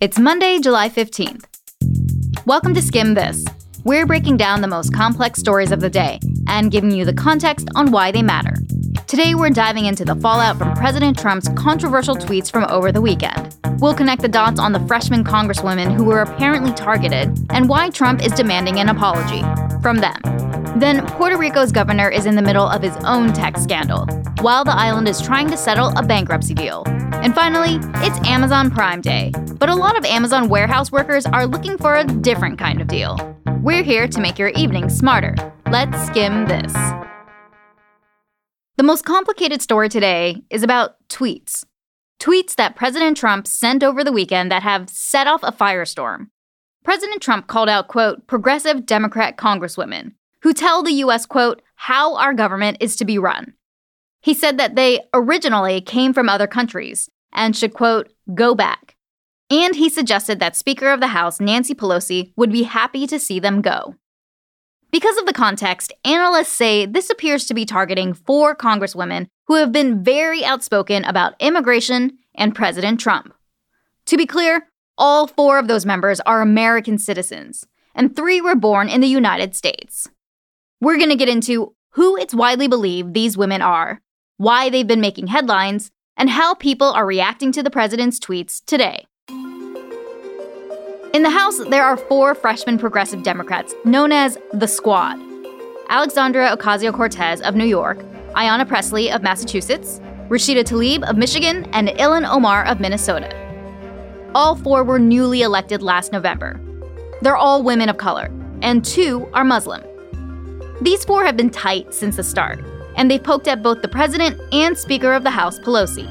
It's Monday, July 15th. Welcome to Skimm This. We're breaking down the most complex stories of the day and giving you the context on why they matter. Today, we're diving into the fallout from President Trump's controversial tweets from over the weekend. We'll connect the dots on the freshman congresswomen who were apparently targeted and why Trump is demanding an apology from them. Then, Puerto Rico's governor is in the middle of his own tax scandal, while the island is trying to settle a bankruptcy deal. And finally, it's Amazon Prime Day, but a lot of Amazon warehouse workers are looking for a different kind of deal. We're here to make your evening smarter. Let's skim this. The most complicated story today is about tweets. Tweets that President Trump sent over the weekend that have set off a firestorm. President Trump called out, quote, progressive Democrat congresswomen who tell the US, quote, how our government is to be run. He said that they originally came from other countries and should, quote, go back. And he suggested that Speaker of the House Nancy Pelosi would be happy to see them go. Because of the context, analysts say this appears to be targeting four congresswomen who have been very outspoken about immigration and President Trump. To be clear, all four of those members are American citizens, and three were born in the United States. We're going to get into who it's widely believed these women are, why they've been making headlines, and how people are reacting to the president's tweets today. In the House, there are four freshman progressive Democrats known as the Squad Alexandria Ocasio Cortez of New York, Ayanna Pressley of Massachusetts, Rashida Tlaib of Michigan, and Ilhan Omar of Minnesota. All four were newly elected last November. They're all women of color, and two are Muslim. These four have been tight since the start and they've poked at both the president and Speaker of the House, Pelosi.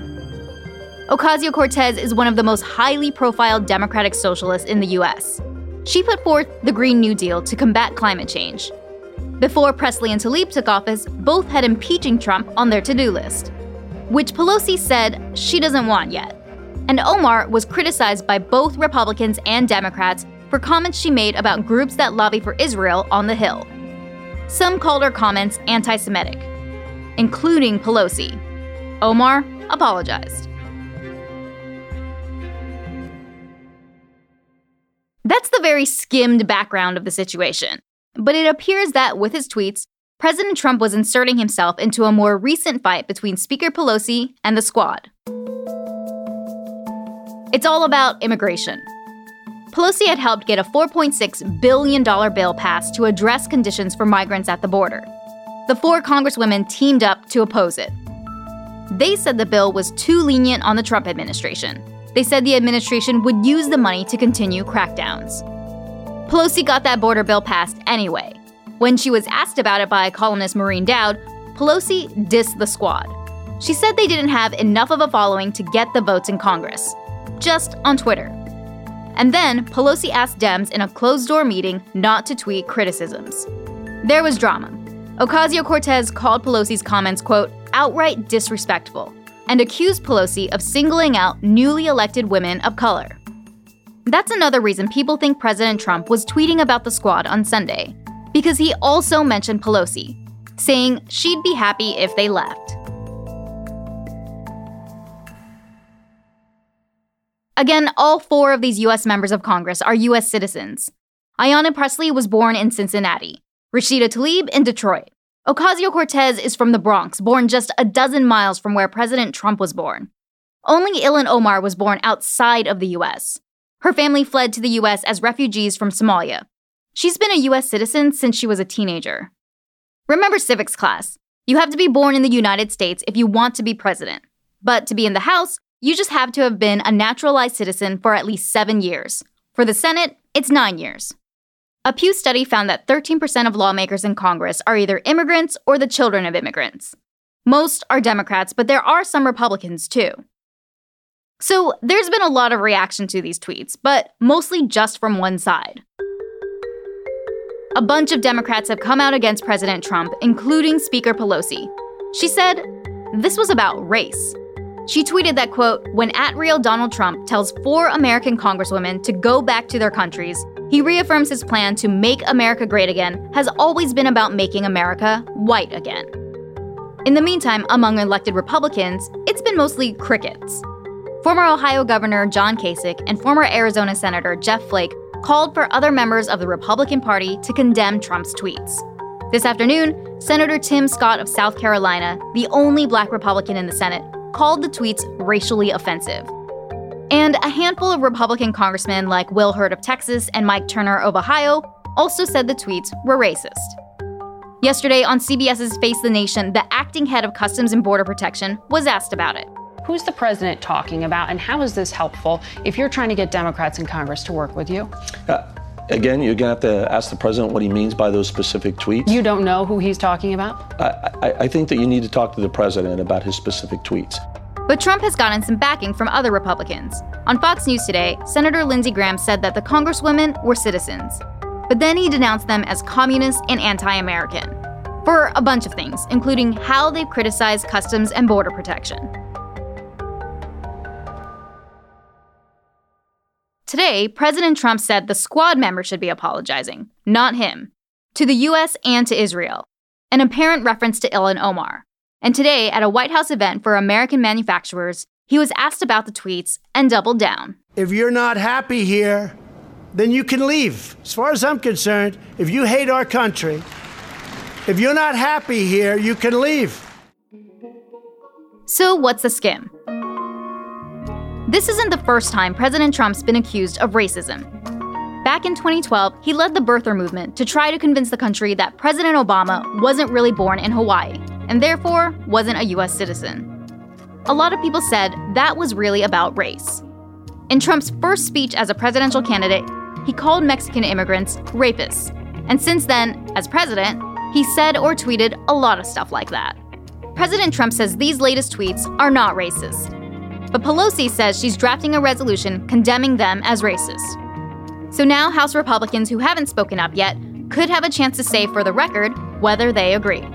Ocasio Cortez is one of the most highly profiled Democratic socialists in the US. She put forth the Green New Deal to combat climate change. Before Pressley and Tlaib took office, both had impeaching Trump on their to do list, which Pelosi said she doesn't want yet. And Omar was criticized by both Republicans and Democrats for comments she made about groups that lobby for Israel on the Hill. Some called her comments anti Semitic including Pelosi. Omar apologized. That's the very skimmed background of the situation. But it appears that with his tweets, President Trump was inserting himself into a more recent fight between Speaker Pelosi and the squad. It's all about immigration. Pelosi had helped get a $4.6 billion bill passed to address conditions for migrants at the border the four congresswomen teamed up to oppose it. They said the bill was too lenient on the Trump administration. They said the administration would use the money to continue crackdowns. Pelosi got that border bill passed anyway. When she was asked about it by columnist Maureen Dowd, Pelosi dissed the squad. She said they didn't have enough of a following to get the votes in Congress, just on Twitter. And then Pelosi asked Dems in a closed door meeting not to tweet criticisms. There was drama. Ocasio Cortez called Pelosi's comments, quote, outright disrespectful, and accused Pelosi of singling out newly elected women of color. That's another reason people think President Trump was tweeting about the squad on Sunday, because he also mentioned Pelosi, saying she'd be happy if they left. Again, all four of these US members of Congress are US citizens. Ayanna Pressley was born in Cincinnati. Rashida Tlaib in Detroit. Ocasio Cortez is from the Bronx, born just a dozen miles from where President Trump was born. Only Ilhan Omar was born outside of the US. Her family fled to the US as refugees from Somalia. She's been a US citizen since she was a teenager. Remember civics class. You have to be born in the United States if you want to be president. But to be in the House, you just have to have been a naturalized citizen for at least seven years. For the Senate, it's nine years. A Pew study found that 13% of lawmakers in Congress are either immigrants or the children of immigrants. Most are Democrats, but there are some Republicans too. So there's been a lot of reaction to these tweets, but mostly just from one side. A bunch of Democrats have come out against President Trump, including Speaker Pelosi. She said this was about race. She tweeted that, quote, when at real Donald Trump tells four American congresswomen to go back to their countries, he reaffirms his plan to make America great again has always been about making America white again. In the meantime, among elected Republicans, it's been mostly crickets. Former Ohio Governor John Kasich and former Arizona Senator Jeff Flake called for other members of the Republican Party to condemn Trump's tweets. This afternoon, Senator Tim Scott of South Carolina, the only black Republican in the Senate, called the tweets racially offensive. And a handful of Republican congressmen like Will Hurd of Texas and Mike Turner of Ohio also said the tweets were racist. Yesterday on CBS's Face the Nation, the acting head of Customs and Border Protection was asked about it. Who's the president talking about, and how is this helpful if you're trying to get Democrats in Congress to work with you? Uh, again, you're going to have to ask the president what he means by those specific tweets. You don't know who he's talking about? I, I, I think that you need to talk to the president about his specific tweets. But Trump has gotten some backing from other Republicans. On Fox News today, Senator Lindsey Graham said that the Congresswomen were citizens. But then he denounced them as communist and anti American. For a bunch of things, including how they've criticized customs and border protection. Today, President Trump said the squad member should be apologizing, not him, to the US and to Israel, an apparent reference to Ilhan Omar. And today, at a White House event for American manufacturers, he was asked about the tweets and doubled down. If you're not happy here, then you can leave. As far as I'm concerned, if you hate our country, if you're not happy here, you can leave. So, what's the skim? This isn't the first time President Trump's been accused of racism. Back in 2012, he led the birther movement to try to convince the country that President Obama wasn't really born in Hawaii, and therefore wasn't a US citizen. A lot of people said that was really about race. In Trump's first speech as a presidential candidate, he called Mexican immigrants rapists. And since then, as president, he said or tweeted a lot of stuff like that. President Trump says these latest tweets are not racist. But Pelosi says she's drafting a resolution condemning them as racist. So now House Republicans who haven't spoken up yet could have a chance to say for the record whether they agree.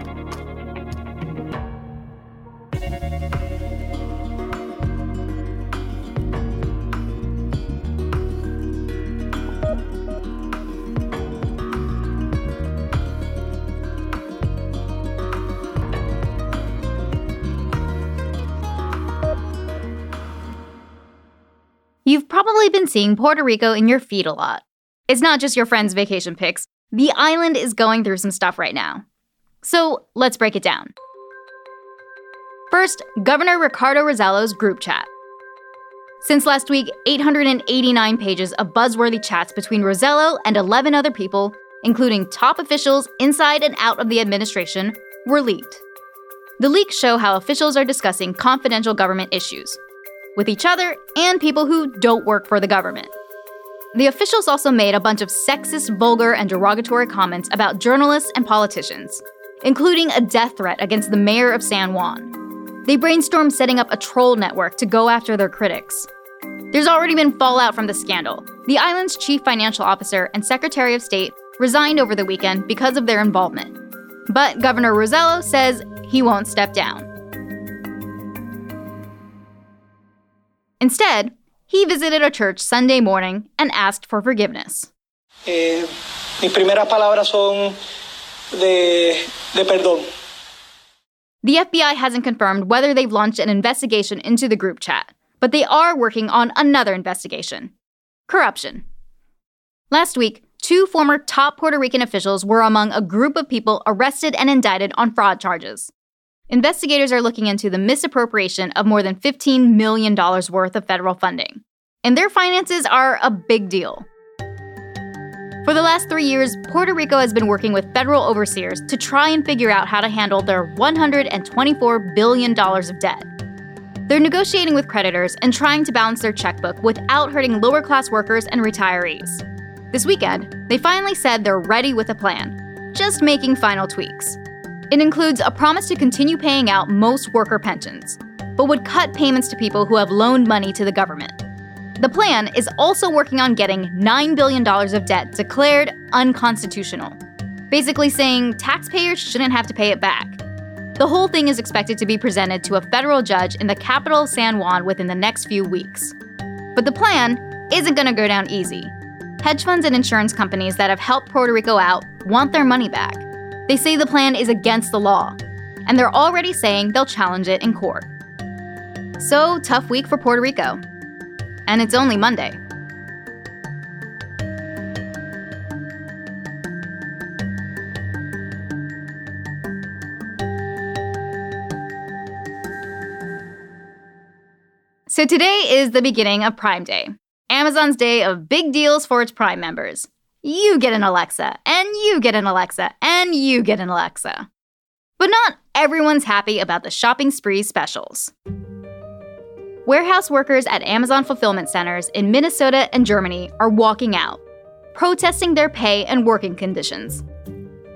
Probably been seeing Puerto Rico in your feed a lot. It's not just your friends' vacation pics, the island is going through some stuff right now. So let's break it down. First, Governor Ricardo Rosello's group chat. Since last week, 889 pages of buzzworthy chats between Rosello and 11 other people, including top officials inside and out of the administration, were leaked. The leaks show how officials are discussing confidential government issues, with each other and people who don't work for the government. The officials also made a bunch of sexist, vulgar, and derogatory comments about journalists and politicians, including a death threat against the mayor of San Juan. They brainstormed setting up a troll network to go after their critics. There's already been fallout from the scandal. The island's chief financial officer and secretary of state resigned over the weekend because of their involvement. But Governor Rosello says he won't step down. Instead, he visited a church Sunday morning and asked for forgiveness. Eh, mis primeras palabras son de, de perdón. The FBI hasn't confirmed whether they've launched an investigation into the group chat, but they are working on another investigation corruption. Last week, two former top Puerto Rican officials were among a group of people arrested and indicted on fraud charges. Investigators are looking into the misappropriation of more than $15 million worth of federal funding. And their finances are a big deal. For the last three years, Puerto Rico has been working with federal overseers to try and figure out how to handle their $124 billion of debt. They're negotiating with creditors and trying to balance their checkbook without hurting lower class workers and retirees. This weekend, they finally said they're ready with a plan, just making final tweaks. It includes a promise to continue paying out most worker pensions, but would cut payments to people who have loaned money to the government. The plan is also working on getting $9 billion of debt declared unconstitutional, basically saying taxpayers shouldn't have to pay it back. The whole thing is expected to be presented to a federal judge in the capital of San Juan within the next few weeks. But the plan isn't going to go down easy. Hedge funds and insurance companies that have helped Puerto Rico out want their money back. They say the plan is against the law, and they're already saying they'll challenge it in court. So, tough week for Puerto Rico. And it's only Monday. So today is the beginning of Prime Day, Amazon's day of big deals for its Prime members. You get an Alexa, and you get an Alexa, and you get an Alexa. But not everyone's happy about the shopping spree specials. Warehouse workers at Amazon fulfillment centers in Minnesota and Germany are walking out, protesting their pay and working conditions.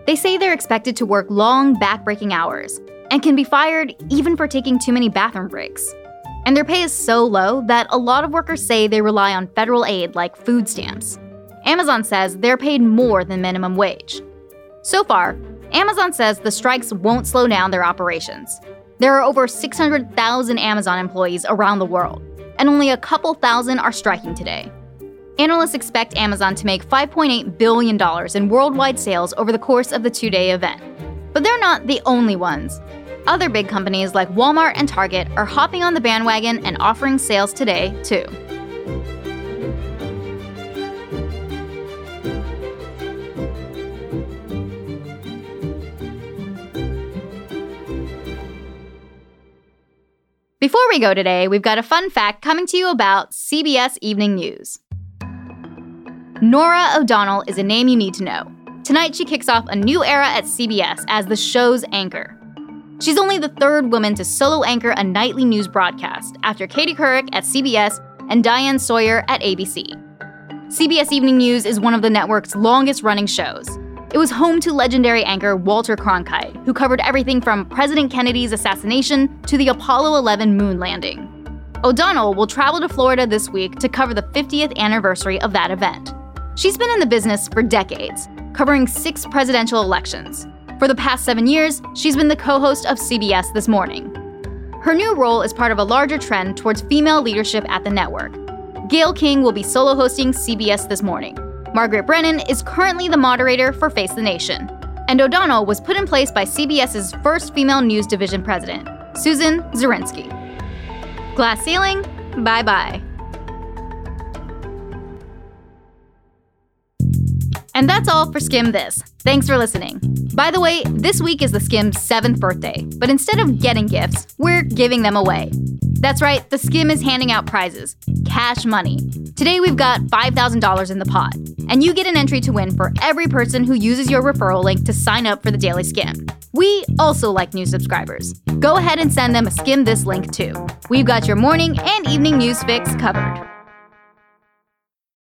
They say they're expected to work long, backbreaking hours and can be fired even for taking too many bathroom breaks. And their pay is so low that a lot of workers say they rely on federal aid like food stamps. Amazon says they're paid more than minimum wage. So far, Amazon says the strikes won't slow down their operations. There are over 600,000 Amazon employees around the world, and only a couple thousand are striking today. Analysts expect Amazon to make $5.8 billion in worldwide sales over the course of the two day event. But they're not the only ones. Other big companies like Walmart and Target are hopping on the bandwagon and offering sales today, too. Before we go today, we've got a fun fact coming to you about CBS Evening News. Norah O'Donnell is a name you need to know. Tonight, she kicks off a new era at CBS as the show's anchor. She's only the third woman to solo anchor a nightly news broadcast after Katie Couric at CBS and Diane Sawyer at ABC. CBS Evening News is one of the network's longest running shows. It was home to legendary anchor Walter Cronkite, who covered everything from President Kennedy's assassination to the Apollo 11 moon landing. O'Donnell will travel to Florida this week to cover the 50th anniversary of that event. She's been in the business for decades, covering six presidential elections. For the past seven years, she's been the co host of CBS This Morning. Her new role is part of a larger trend towards female leadership at the network. Gayle King will be solo hosting CBS This Morning. Margaret Brennan is currently the moderator for Face the Nation. And O'Donnell was put in place by CBS's first female news division president, Susan Zirinsky. Glass ceiling, bye bye. And that's all for Skimm This. Thanks for listening. By the way, this week is the Skimm's seventh birthday, but instead of getting gifts, we're giving them away. That's right, the Skimm is handing out prizes cash money. Today we've got $5,000 in the pot, and you get an entry to win for every person who uses your referral link to sign up for the Daily Skimm. We also like new subscribers. Go ahead and send them a Skimm This link too. We've got your morning and evening news fix covered.